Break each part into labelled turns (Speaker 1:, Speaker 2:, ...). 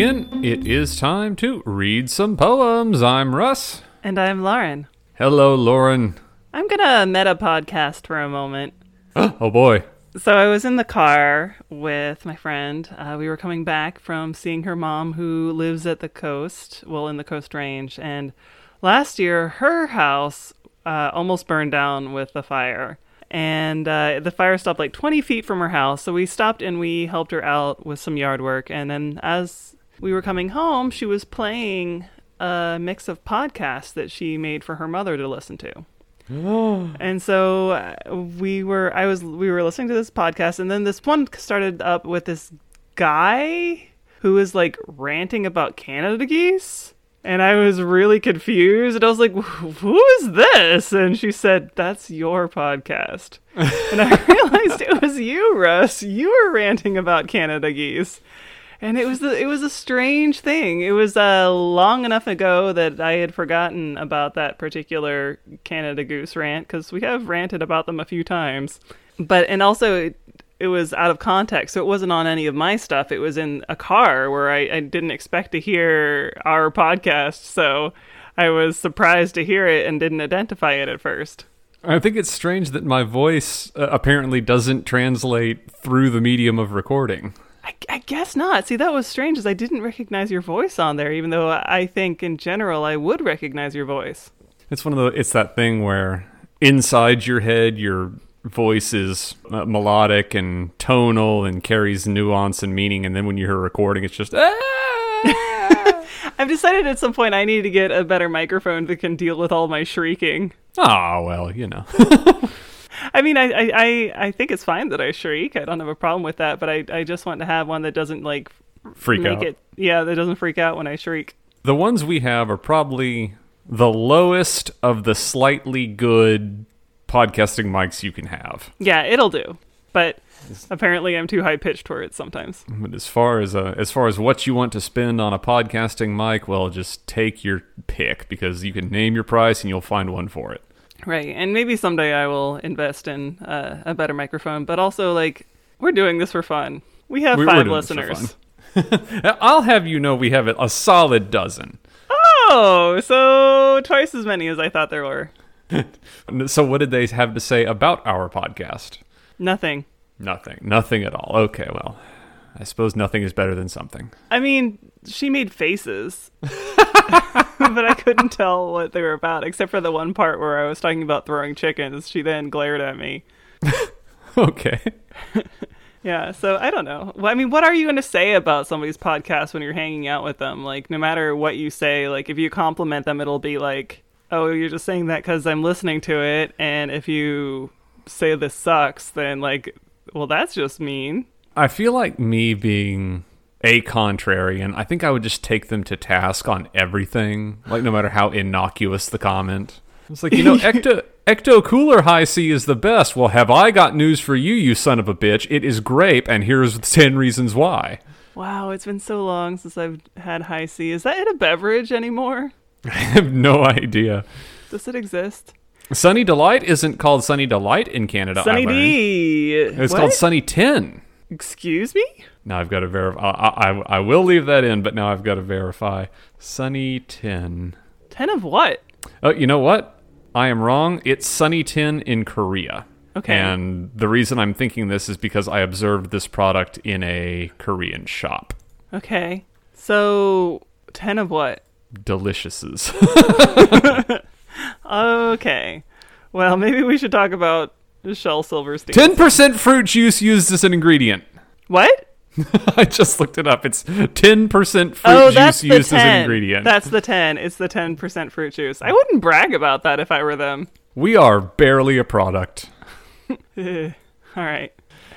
Speaker 1: again, it is time to read some poems. I'm Russ.
Speaker 2: And I'm Lauren.
Speaker 1: Hello, Lauren.
Speaker 2: I'm gonna meta podcast for a moment.
Speaker 1: oh boy.
Speaker 2: So I was in the car with my friend. Uh, we were coming back from seeing her mom, who lives at the coast, well, in the Coast Range. And last year, her house uh, almost burned down with the fire. And uh, the fire stopped like 20 feet from her house. So we stopped and we helped her out with some yard work. And then as we were coming home, she was playing a mix of podcasts that she made for her mother to listen to. and so uh, we were I was we were listening to this podcast and then this one started up with this guy who was like ranting about Canada geese and I was really confused and I was like who is this? And she said that's your podcast. And I realized it was you Russ. You were ranting about Canada geese and it was it was a strange thing. It was uh, long enough ago that I had forgotten about that particular Canada Goose rant because we have ranted about them a few times. But and also it, it, was out of context, so it wasn't on any of my stuff. It was in a car where I, I didn't expect to hear our podcast, so I was surprised to hear it and didn't identify it at first.
Speaker 1: I think it's strange that my voice uh, apparently doesn't translate through the medium of recording.
Speaker 2: I, I, guess not. See, that was strange, as I didn't recognize your voice on there, even though I think in general I would recognize your voice.
Speaker 1: It's one of the. It's that thing where inside your head, your voice is uh, melodic and tonal and carries nuance and meaning, and then when you hear a recording, it's just. Ah!
Speaker 2: I've decided at some point I need to get a better microphone that can deal with all my shrieking.
Speaker 1: Oh well, you know.
Speaker 2: I mean, I, I, I think it's fine that I shriek. I don't have a problem with that, but I, I just want to have one that doesn't like
Speaker 1: freak out.
Speaker 2: It, yeah, that doesn't freak out when I shriek.
Speaker 1: The ones we have are probably the lowest of the slightly good podcasting mics you can have.
Speaker 2: Yeah, it'll do. But apparently I'm too high pitched for it sometimes.
Speaker 1: But as far as uh, as far as what you want to spend on a podcasting mic, well, just take your pick because you can name your price and you'll find one for it.
Speaker 2: Right. And maybe someday I will invest in uh, a better microphone, but also like we're doing this for fun. We have
Speaker 1: We're-
Speaker 2: five
Speaker 1: we're doing this for
Speaker 2: listeners.
Speaker 1: I'll have you know we have a solid dozen.
Speaker 2: Oh, so twice as many as I thought there were.
Speaker 1: So what did they have to say about our podcast?
Speaker 2: Nothing.
Speaker 1: Nothing. Nothing at all. Okay, well, I suppose nothing is better than something.
Speaker 2: I mean, she made faces. but I couldn't tell what they were about, except for the one part where I was talking about throwing chickens. She then glared at me.
Speaker 1: Okay.
Speaker 2: Yeah, so I don't know. Well, I mean, what are you going to say about somebody's podcast when you're hanging out with them? Like, no matter what you say, like, if you compliment them, it'll be like, oh, you're just saying that because I'm listening to it. And if you say this sucks, then, like, well, that's just mean.
Speaker 1: I feel like me being a contrarian, I think I would just take them to task on everything, like no matter how innocuous the comment. It's like, you know, Ecto Ecto Cooler Hi-C is the best. Well, have I got news for you, you son of a bitch? It is grape, and here's 10 reasons why.
Speaker 2: Wow, it's been so long since I've had Hi-C. Is that in a beverage anymore?
Speaker 1: I have no idea.
Speaker 2: Does it exist?
Speaker 1: Sunny Delight isn't called Sunny Delight in Canada.
Speaker 2: Sunny. D.
Speaker 1: It's
Speaker 2: What?
Speaker 1: called Sunny 10.
Speaker 2: Excuse me?
Speaker 1: Now I've got to verify. I, I, I will leave that in, but now I've got to verify. Sunny 10.
Speaker 2: Ten of what?
Speaker 1: Oh, you know what? I am wrong. It's Sunny 10 in Korea.
Speaker 2: Okay.
Speaker 1: And the reason I'm thinking this is because I observed this product in a Korean shop.
Speaker 2: Okay. So, ten of what?
Speaker 1: Deliciouses.
Speaker 2: Okay. Well, maybe we should talk about Shel Silverstein.
Speaker 1: 10% fruit juice used as an ingredient.
Speaker 2: What?
Speaker 1: I just looked it up. It's 10% fruit
Speaker 2: oh,
Speaker 1: juice used
Speaker 2: 10.
Speaker 1: as an ingredient.
Speaker 2: That's the 10. It's the 10% fruit juice. I wouldn't brag about that if I were them.
Speaker 1: we are barely a product.
Speaker 2: All right.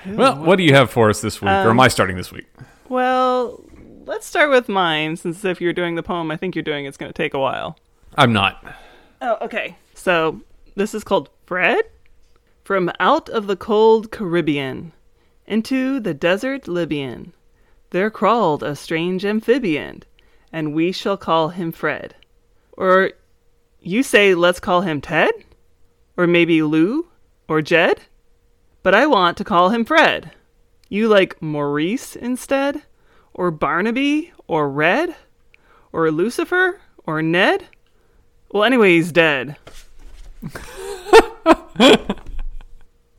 Speaker 1: Well, what do you have for us this week? or am
Speaker 2: Um,
Speaker 1: I starting this week?
Speaker 2: Well, let's start with mine since if you're doing the poem I think you're doing it's going to take a while.
Speaker 1: I'm not.
Speaker 2: Oh, okay. So, this is called Fred? From out of the cold Caribbean into the desert Libyan, there crawled a strange amphibian, and we shall call him Fred. Or you say let's call him Ted? Or maybe Lou? Or Jed? But I want to call him Fred. You like Maurice instead? or Barnaby or Red or Lucifer or Ned? Well, anyway, he's dead.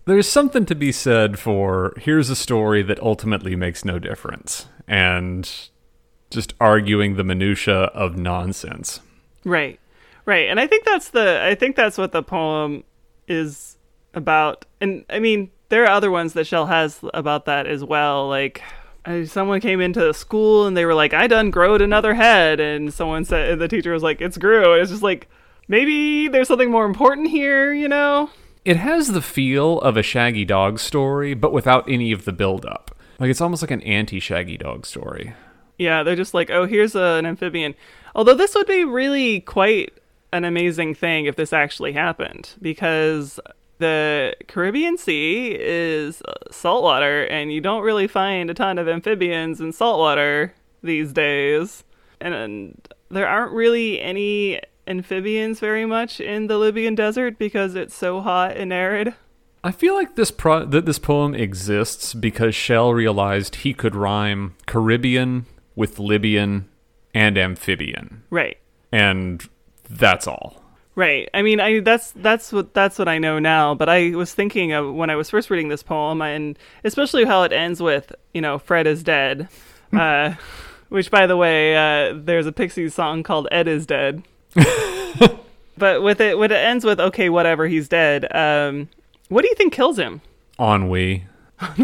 Speaker 1: There's something to be said for here's a story that ultimately makes no difference and just arguing the minutia of nonsense.
Speaker 2: Right. Right. And I think that's the I think that's what the poem is about. And I mean, there are other ones that Shel has about that as well. Like someone came into the school and they were like, "I done growed another head," and someone said, the teacher was like, "It's grew." It's just like maybe there's something more important here, you know?
Speaker 1: It has the feel of a Shaggy Dog story, but without any of the build-up. Like it's almost like an anti-Shaggy Dog story.
Speaker 2: Yeah, they're just like, "Oh, here's a, an amphibian." Although this would be really quite an amazing thing if this actually happened, because the Caribbean Sea is uh, saltwater, and you don't really find a ton of amphibians in saltwater these days. And, and there aren't really any amphibians very much in the Libyan desert because it's so hot and arid.
Speaker 1: I feel like this pro- that this poem exists because Shel realized he could rhyme Caribbean with Libyan and amphibian,
Speaker 2: Right.
Speaker 1: and that's all.
Speaker 2: Right. I mean, I that's that's what that's what I know now. But I was thinking of when I was first reading this poem, and especially how it ends with, you know, Fred is dead, uh, which, by the way, uh, there's a Pixies song called "Ed is Dead." but with it, when it ends with "Okay, whatever, he's dead," um, what do you think kills him?
Speaker 1: Ennui,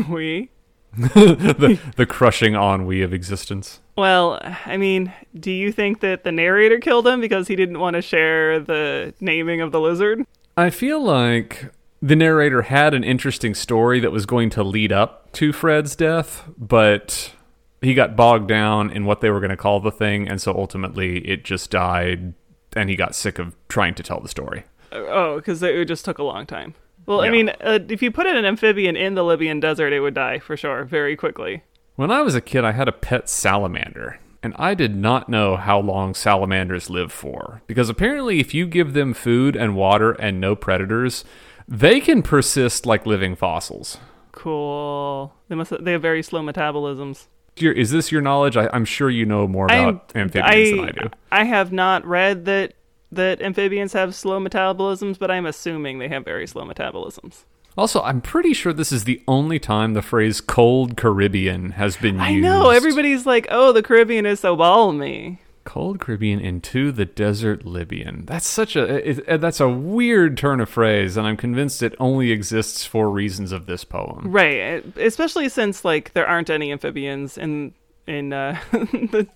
Speaker 2: we.
Speaker 1: the the crushing ennui of existence.
Speaker 2: Well, I mean, do you think that the narrator killed him because he didn't want to share the naming of the lizard?
Speaker 1: I feel like the narrator had an interesting story that was going to lead up to Fred's death, but he got bogged down in what they were going to call the thing, and so ultimately it just died, and he got sick of trying to tell the story.
Speaker 2: Oh, because it just took a long time. Well, I mean, uh, if you put an amphibian in the Libyan desert, it would die for sure, very quickly.
Speaker 1: When I was a kid, I had a pet salamander, and I did not know how long salamanders live for. Because apparently, if you give them food and water and no predators, they can persist like living fossils.
Speaker 2: Cool. They must. They have very slow metabolisms.
Speaker 1: Your- Is this your knowledge? I, I'm sure you know more about amphibians than I do.
Speaker 2: I have not read that that amphibians have slow metabolisms, but I'm assuming they have very slow metabolisms.
Speaker 1: Also, I'm pretty sure this is the only time the phrase cold Caribbean has been used.
Speaker 2: I know everybody's like, "Oh, the Caribbean is so balmy."
Speaker 1: Cold Caribbean into the desert Libyan. That's such a it, that's a weird turn of phrase, and I'm convinced it only exists for reasons of this poem.
Speaker 2: Right, especially since like there aren't any amphibians in in uh, the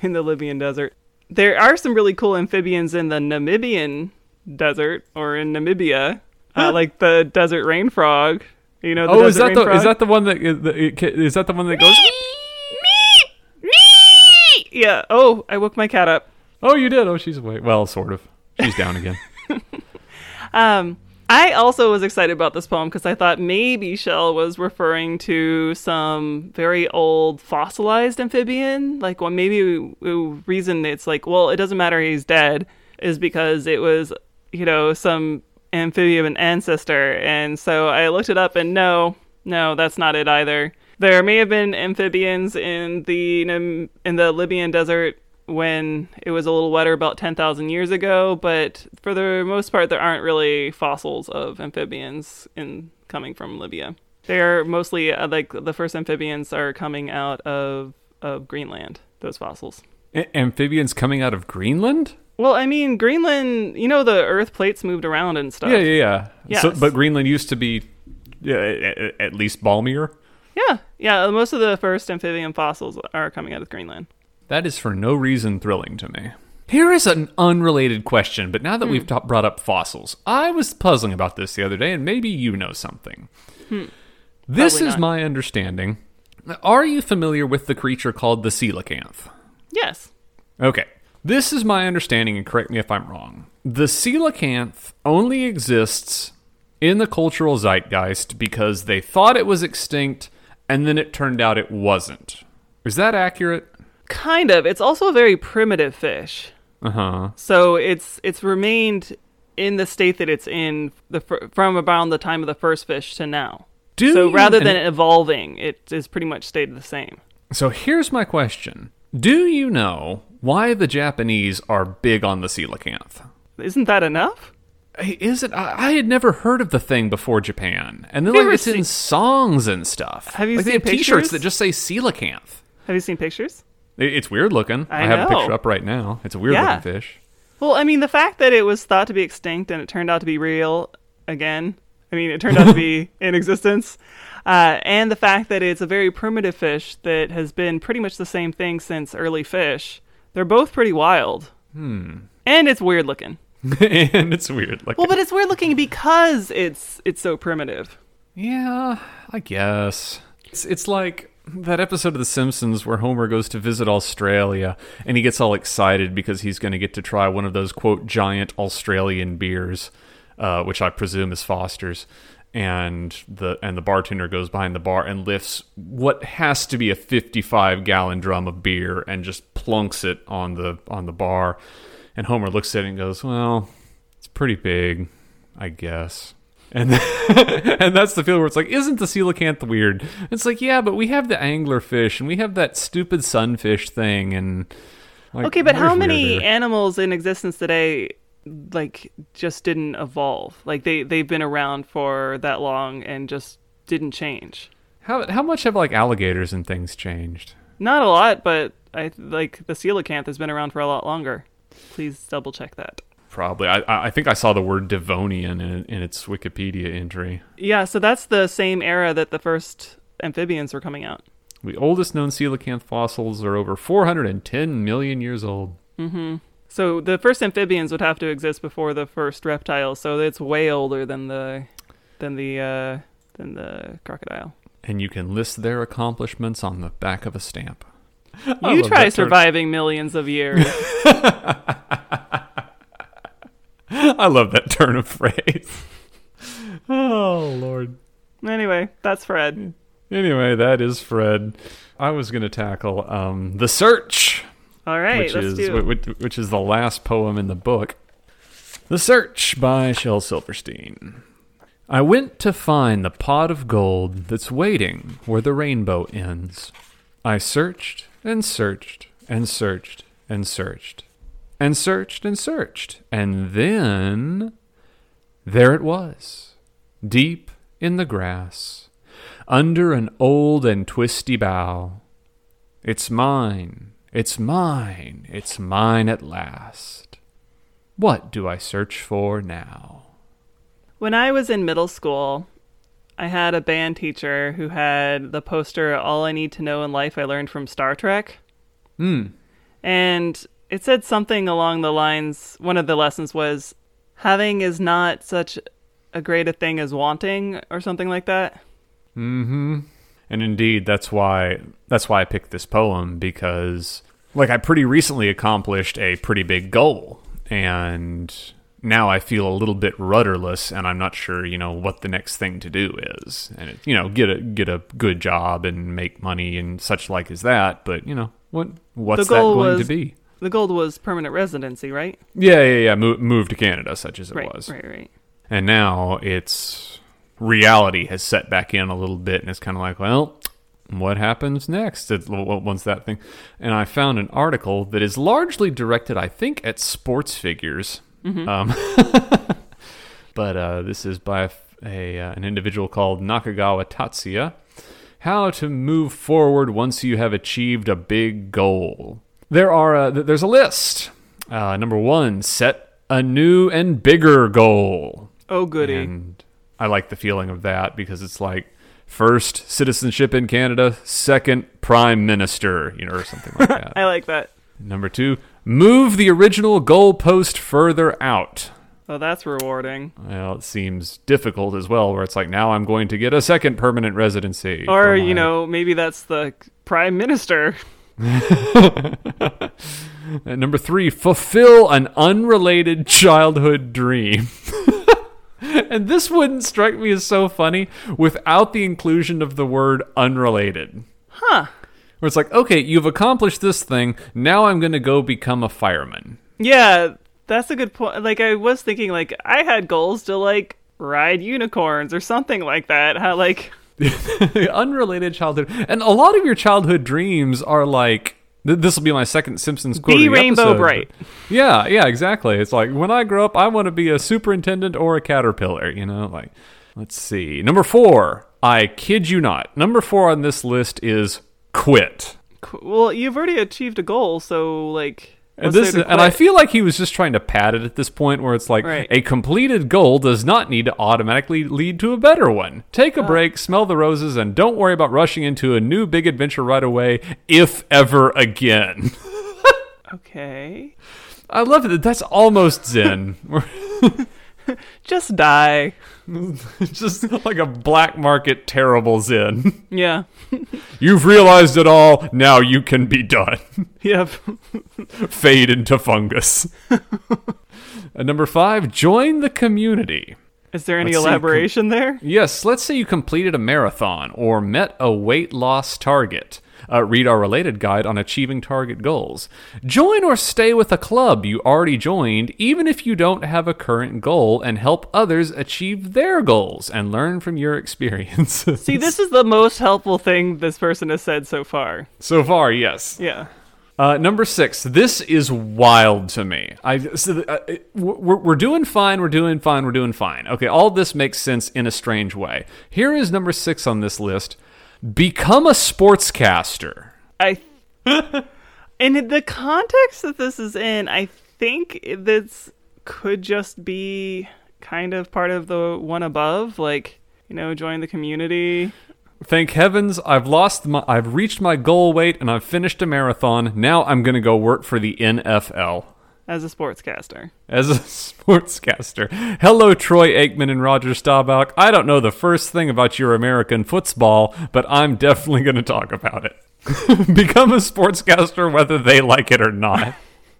Speaker 2: in the Libyan desert. There are some really cool amphibians in the Namibian desert or in Namibia, uh, like the desert rain frog. You know, the
Speaker 1: Oh, is that the
Speaker 2: frog?
Speaker 1: is that the one that is that the one that goes?
Speaker 2: Yeah. Oh, I woke my cat up.
Speaker 1: Oh, you did. Oh, she's awake. Well, sort of. She's down again.
Speaker 2: Um, I also was excited about this poem because I thought maybe Shel was referring to some very old fossilized amphibian. Like, well, maybe the reason it's like, well, it doesn't matter he's dead is because it was, you know, some amphibian ancestor. And so I looked it up and no, no, that's not it either. There may have been amphibians in the in the Libyan desert when it was a little wetter about 10,000 years ago, but for the most part, there aren't really fossils of amphibians in coming from Libya. They're mostly uh, like the first amphibians are coming out of, of Greenland, those fossils.
Speaker 1: A- amphibians coming out of Greenland?
Speaker 2: Well, I mean, Greenland, you know, the earth plates moved around and stuff.
Speaker 1: Yeah, yeah, yeah. So, but Greenland used to be yeah, at, at least balmier.
Speaker 2: Yeah, yeah. Uh, most of the first amphibian fossils are coming out of Greenland.
Speaker 1: That is for no reason thrilling to me. Here is an unrelated question, but now that hmm. we've ta- brought up fossils, I was puzzling about this the other day, and maybe you know something. Hmm. This
Speaker 2: Probably
Speaker 1: is
Speaker 2: not.
Speaker 1: my understanding. Are you familiar with the creature called the coelacanth?
Speaker 2: Yes.
Speaker 1: Okay. This is my understanding, and correct me if I'm wrong. The coelacanth only exists in the cultural zeitgeist because they thought it was extinct, and then it turned out it wasn't. Is that accurate?
Speaker 2: Kind of. It's also a very primitive fish.
Speaker 1: Uh huh.
Speaker 2: So it's it's remained in the state that it's in the from around the time of the first fish to now.
Speaker 1: Do
Speaker 2: so rather
Speaker 1: and-
Speaker 2: than evolving, it is pretty much stayed the same.
Speaker 1: So here's my question Do you know why the Japanese are big on the coelacanth?
Speaker 2: Isn't that enough?
Speaker 1: Is it? I, I had never heard of the thing before Japan, and then
Speaker 2: Have
Speaker 1: like it's in songs and stuff.
Speaker 2: Have you
Speaker 1: like, they
Speaker 2: seen
Speaker 1: have T-shirts that just say coelacanth?
Speaker 2: Have you seen pictures?
Speaker 1: It- It's weird looking.
Speaker 2: I
Speaker 1: have a picture up right now. It's a weird
Speaker 2: Yeah.
Speaker 1: looking fish.
Speaker 2: Well, I mean, the fact that it was thought to be extinct and it turned out to be real again. I mean, it turned out to be in existence. Uh, and the fact that it's a very primitive fish that has been pretty much the same thing since early fish. They're both pretty wild. Hmm. And it's weird looking.
Speaker 1: and it's weird. Like,
Speaker 2: Well, but it's weird looking because it's it's so primitive.
Speaker 1: yeah, I guess it's it's like that episode of The Simpsons where Homer goes to visit Australia and he gets all excited because he's going to get to try one of those quote giant Australian beers, uh, which I presume is Foster's. And the and the bartender goes behind the bar and lifts what has to be a 55 gallon drum of beer and just plunks it on the on the bar. And Homer looks at it and goes, "Well, it's pretty big, I guess." And and that's the feel where it's like, isn't the coelacanth weird? It's like, yeah, but we have the anglerfish and we have that stupid sunfish thing, and like,
Speaker 2: Okay, but how many
Speaker 1: weirder?
Speaker 2: animals in existence today like just didn't evolve? Like they they've been around for that long and just didn't change.
Speaker 1: How how much have like alligators and things changed?
Speaker 2: Not a lot, but I like the coelacanth has been around for a lot longer. Please double check that.
Speaker 1: Probably. I I think I saw the word Devonian in in its Wikipedia entry.
Speaker 2: Yeah, so that's the same era that the first amphibians were coming out.
Speaker 1: The oldest known coelacanth fossils are over 410 million years old.
Speaker 2: So the first amphibians would have to exist before the first reptiles, so it's way older than the than the uh, than the crocodile.
Speaker 1: And you can list their accomplishments on the back of a stamp.
Speaker 2: You try surviving millions of years.
Speaker 1: I love that turn of phrase. oh, Lord.
Speaker 2: anyway, that's Fred.
Speaker 1: Anyway, that is Fred. I was going to tackle um, The Search,
Speaker 2: All right,
Speaker 1: which
Speaker 2: let's
Speaker 1: is
Speaker 2: do it.
Speaker 1: which, which is the last poem in the book. The Search by Shel Silverstein. I went to find the pot of gold that's waiting where the rainbow ends. I searched and searched and searched and searched and searched and searched. And then there it was, deep in the grass, under an old and twisty bough. It's mine, it's mine, it's mine at last. What do I search for now?
Speaker 2: When I was in middle school, I had a band teacher who had the poster "All I Need to Know in Life I Learned from Star Trek,"
Speaker 1: Hmm.
Speaker 2: and it said something along the lines. One of the lessons was, "Having is not such a great a thing as wanting," or something like that.
Speaker 1: Mm-hmm. And indeed, that's why that's why I picked this poem because, like, I pretty recently accomplished a pretty big goal, and now I feel a little bit rudderless, and I'm not sure, you know, what the next thing to do is, and it, you know, get a get a good job and make money and such like as that. But you know, what what's that going
Speaker 2: was-
Speaker 1: to be?
Speaker 2: The goal was permanent residency, right?
Speaker 1: Yeah, yeah, yeah. Move, move to Canada, such as it
Speaker 2: right,
Speaker 1: was.
Speaker 2: right, right.
Speaker 1: And now it's reality has set back in a little bit, and it's kind of like, well, what happens next? Once that thing, and I found an article that is largely directed, I think, at sports figures. Um, but uh, this is by a, a uh, an individual called Nakagawa Tatsuya. How to move forward once you have achieved a big goal. There are uh, th- there's a list. Uh, number one, set a new and bigger goal.
Speaker 2: Oh, goody.
Speaker 1: And I like the feeling of that because it's like first citizenship in Canada, second prime minister, you know, or something like that.
Speaker 2: I like that.
Speaker 1: Number two, move the original goalpost further out.
Speaker 2: Oh, that's rewarding.
Speaker 1: Well, it seems difficult as well, where it's like now I'm going to get a second permanent residency.
Speaker 2: Or,
Speaker 1: for
Speaker 2: you know, maybe that's the prime minister.
Speaker 1: Number three, fulfill an unrelated childhood dream. and this wouldn't strike me as so funny without the inclusion of the word unrelated.
Speaker 2: Huh.
Speaker 1: Where it's like, okay, you've accomplished this thing. Now I'm going to go become a fireman.
Speaker 2: Yeah, that's a good point. Like, I was thinking, like, I had goals to, like, ride unicorns or something like that. How, like,
Speaker 1: unrelated childhood, and a lot of your childhood dreams are like. th- This will be my second Simpsons quote.
Speaker 2: Be Rainbow
Speaker 1: episode,
Speaker 2: Bright.
Speaker 1: Yeah, yeah, exactly. It's like when I grow up, I want to be a superintendent or a caterpillar. You know, like let's see. Number four. I kid you not. Number four on this list is quit.
Speaker 2: Well, you've already achieved a goal, so like.
Speaker 1: And this, and I feel like he was just trying to pad it at this point, where it's like
Speaker 2: Right.
Speaker 1: a completed goal does not need to automatically lead to a better one. Take a uh. break, smell the roses, and don't worry about rushing into a new big adventure right away, if ever again.
Speaker 2: Okay.
Speaker 1: I love it. That's almost Zen.
Speaker 2: Just die.
Speaker 1: Just like a black market terrible Zen.
Speaker 2: Yeah.
Speaker 1: You've realized it all. Now you can be done.
Speaker 2: Yep.
Speaker 1: Fade into fungus. and uh, number five, join the community.
Speaker 2: Is there any
Speaker 1: Let's
Speaker 2: elaboration there?
Speaker 1: Yes, let's say you completed a marathon or met a weight loss target. Uh, read our related guide on achieving target goals. Join or stay with a club you already joined, even if you don't have a current goal, and help others achieve their goals and learn from your experiences.
Speaker 2: See, this is the most helpful thing this person has said so far.
Speaker 1: so far, yes.
Speaker 2: Yeah.
Speaker 1: Uh, number six. This is wild to me. I so, uh, we're, we're doing fine. We're doing fine. We're doing fine. Okay, all this makes sense in a strange way. Here is number six on this list. Become a sportscaster.
Speaker 2: I. in the context that this is in, I think this could just be kind of part of the one above, like you know, join the community.
Speaker 1: Thank heavens, I've lost my, I've reached my goal weight, and I've finished a marathon. Now I'm going to go work for the NFL.
Speaker 2: As a sportscaster.
Speaker 1: as a sportscaster. Hello, Troy Aikman and Roger Staubach. I don't know the first thing about your American football, but I'm definitely going to talk about it. Become a sportscaster whether they like it or not.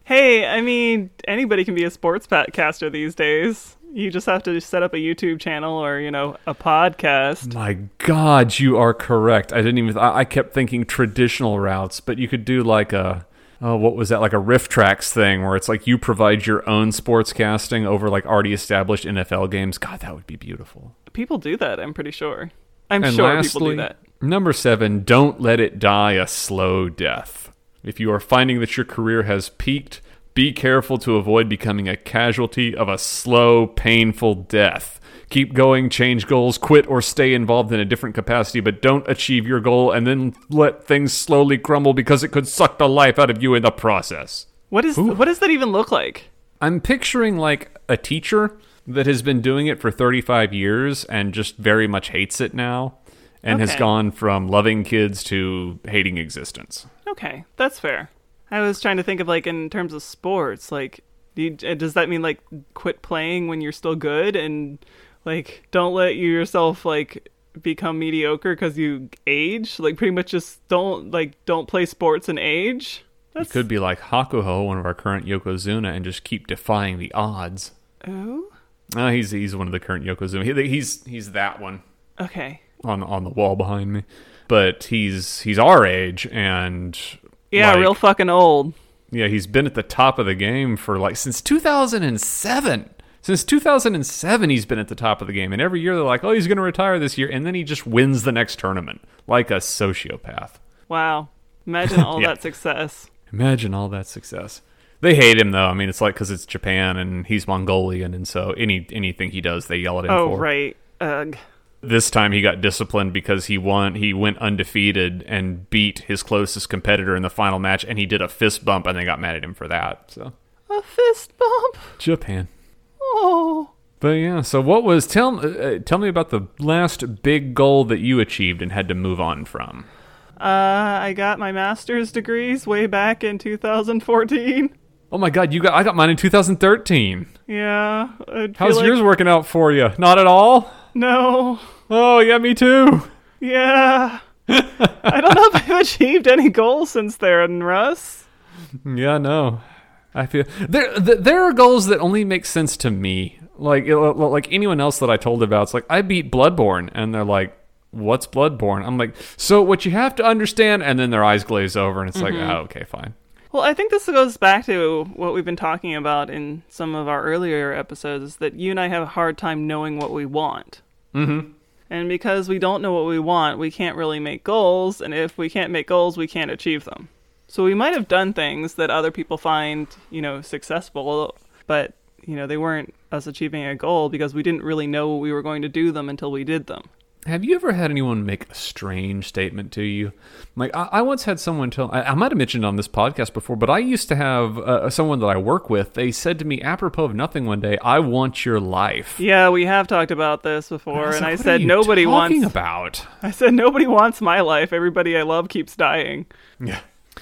Speaker 2: Hey, I mean, anybody can be a sportscaster these days. You just have to set up a YouTube channel or, you know, a podcast.
Speaker 1: My God, you are correct. I didn't even. I, I kept thinking traditional routes, but you could do like a. Oh, what was that? Like a RiffTrax thing where it's like you provide your own sportscasting over like already established NFL games. God, that would be beautiful.
Speaker 2: People do that, I'm pretty sure. I'm
Speaker 1: And
Speaker 2: sure
Speaker 1: lastly,
Speaker 2: people do that.
Speaker 1: number seven, don't let it die a slow death. If you are finding that your career has peaked, be careful to avoid becoming a casualty of a slow, painful death. Keep going, change goals, quit or stay involved in a different capacity, but don't achieve your goal and then let things slowly crumble because it could suck the life out of you in the process.
Speaker 2: What is what does that even look like?
Speaker 1: I'm picturing like a teacher that has been doing it for 35 years and just very much hates it now and has gone from loving kids to hating existence.
Speaker 2: Okay, that's fair. I was trying to think of like in terms of sports, like do you, uh, does that mean like quit playing when you're still good and like don't let yourself like become mediocre because you age? Like pretty much just don't like don't play sports and age. That's
Speaker 1: Could be like Hakuho, one of our current Yokozuna, and just keep defying the odds.
Speaker 2: oh
Speaker 1: Uh, he's he's one of the current Yokozuna. He, he's he's that one
Speaker 2: okay
Speaker 1: on on the wall behind me. But he's he's our age and
Speaker 2: yeah
Speaker 1: like,
Speaker 2: real fucking old.
Speaker 1: Yeah, he's been at the top of the game for like since 2007. Since 2007, he's been at the top of the game, and every year they're like, "Oh, he's going to retire this year," and then he just wins the next tournament like a sociopath.
Speaker 2: Wow, imagine all
Speaker 1: Yeah.
Speaker 2: that success.
Speaker 1: Imagine all that success. They hate him though. I mean, it's like because it's Japan and he's Mongolian, and so any anything he does, they yell at him
Speaker 2: Oh
Speaker 1: for.
Speaker 2: right. Ugh.
Speaker 1: This time he got disciplined because he won. He went undefeated and beat his closest competitor in the final match, and he did a fist bump, and they got mad at him for that. So
Speaker 2: A fist bump.
Speaker 1: Japan.
Speaker 2: Oh.
Speaker 1: But yeah, so what was tell uh, tell me about the last big goal that you achieved and had to move on from?
Speaker 2: Uh, I got my master's degrees way back in 2014.
Speaker 1: Oh my god, you got I got mine in 2013.
Speaker 2: Yeah.
Speaker 1: How's
Speaker 2: like-
Speaker 1: yours working out for you? Not at all.
Speaker 2: No.
Speaker 1: Oh yeah, me too.
Speaker 2: Yeah. I don't know if I've achieved any goals since then, Russ.
Speaker 1: Yeah, no. I feel there. There are goals that only make sense to me. Like like anyone else that I told about, it's like I beat Bloodborne, and they're like, "What's Bloodborne?" I'm like, "So what you have to understand," and then their eyes glaze over, and it's like, "Oh, okay, fine."
Speaker 2: Well, I think this goes back to what we've been talking about in some of our earlier episodes is that you and I have a hard time knowing what we want.
Speaker 1: Mm-hmm.
Speaker 2: And because we don't know what we want, we can't really make goals. And if we can't make goals, we can't achieve them. So we might have done things that other people find, you know, successful, but, you know, they weren't us achieving a goal because we didn't really know we were going to do them until we did them.
Speaker 1: Have you ever had anyone make a strange statement to you? Like I, I once had someone tell. I, I, might have mentioned on this podcast before, but I used to have uh, someone that I work with. They said to me, apropos of nothing, one day, "I want your life."
Speaker 2: Yeah, we have talked about this before,
Speaker 1: I
Speaker 2: and
Speaker 1: like,
Speaker 2: I said
Speaker 1: "What are you
Speaker 2: nobody wants.
Speaker 1: about.
Speaker 2: I said nobody wants my life. Everybody I love keeps dying.
Speaker 1: Yeah.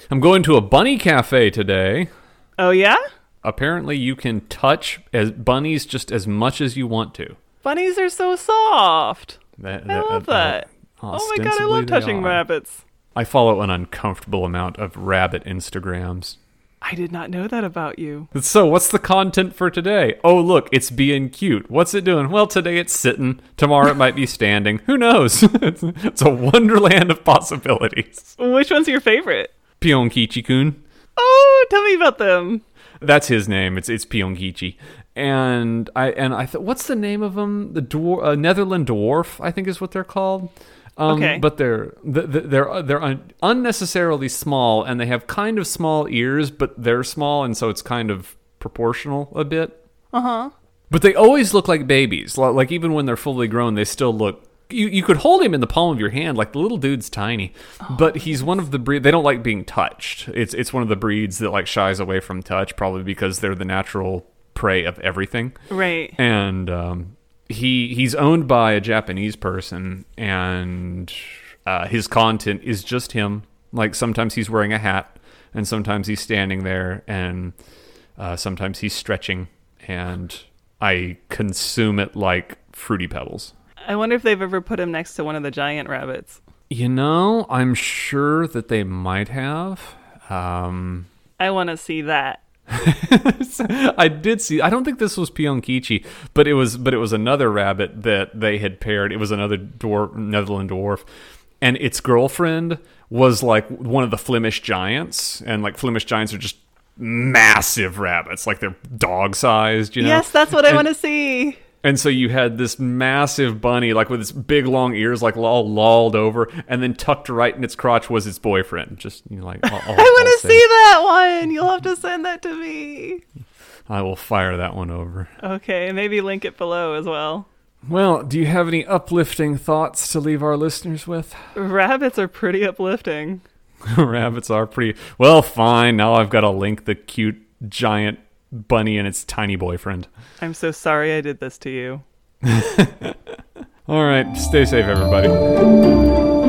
Speaker 1: I'm going to a bunny cafe today.
Speaker 2: Oh yeah,
Speaker 1: Apparently, you can touch as bunnies just as much as you want to.
Speaker 2: bunnies are so soft.
Speaker 1: That,
Speaker 2: I love uh, uh, that. Oh my god, I love touching
Speaker 1: are.
Speaker 2: rabbits.
Speaker 1: I follow an uncomfortable amount of rabbit Instagrams.
Speaker 2: I did not know that about you.
Speaker 1: So, what's the content for today? Oh, look, it's being cute. What's it doing? Well, today it's sitting. Tomorrow it might be standing. Who knows? it's, a wonderland of possibilities.
Speaker 2: Which one's your favorite?
Speaker 1: Pyonkichi-kun.
Speaker 2: Oh, tell me about them.
Speaker 1: That's his name. It's it's Pyonkichi. And I and I thought, what's the name of them? The dwar- uh, Netherland dwarf, I think, is what they're called. Um,
Speaker 2: Okay.
Speaker 1: But they're th- th- they're they're un- unnecessarily small, and they have kind of small ears, but they're small, and so it's kind of proportional a bit.
Speaker 2: Uh huh.
Speaker 1: But they always look like babies. Like even when they're fully grown, they still look. You, you could hold him in the palm of your hand. Like the little dude's tiny, but he's one of the breed. They don't like being touched. It's it's one of the breeds that like shies away from touch, probably because they're the natural prey of everything.
Speaker 2: Right.
Speaker 1: And um, he he's owned by a Japanese person, and uh, his content is just him. Like sometimes he's wearing a hat, and sometimes he's standing there, and uh, sometimes he's stretching, and I consume it like fruity pebbles.
Speaker 2: I wonder if they've ever put him next to one of the giant rabbits.
Speaker 1: You know, I'm sure that they might have. Um,
Speaker 2: I want to see that.
Speaker 1: I did see. I don't think this was Pyonkichi, but it was. But it was another rabbit that they had paired. It was another dwarf, Netherland dwarf, and its girlfriend was like one of the Flemish giants, and like Flemish giants are just massive rabbits, like they're dog sized. You know.
Speaker 2: Yes, that's what I want to see.
Speaker 1: And so you had this massive bunny, like with its big long ears, like all lolled over, and then tucked right in its crotch was its boyfriend. Just you know, like
Speaker 2: I want to see that one. You'll have to send that to me.
Speaker 1: I will fire that one over.
Speaker 2: Okay, maybe link it below as well.
Speaker 1: Well, do you have any uplifting thoughts to leave our listeners with?
Speaker 2: Rabbits are pretty uplifting.
Speaker 1: Rabbits are pretty well. Fine. Now I've got to link the cute giant bunny and its tiny boyfriend.
Speaker 2: I'm so sorry I did this to you.
Speaker 1: All right. Stay safe, everybody.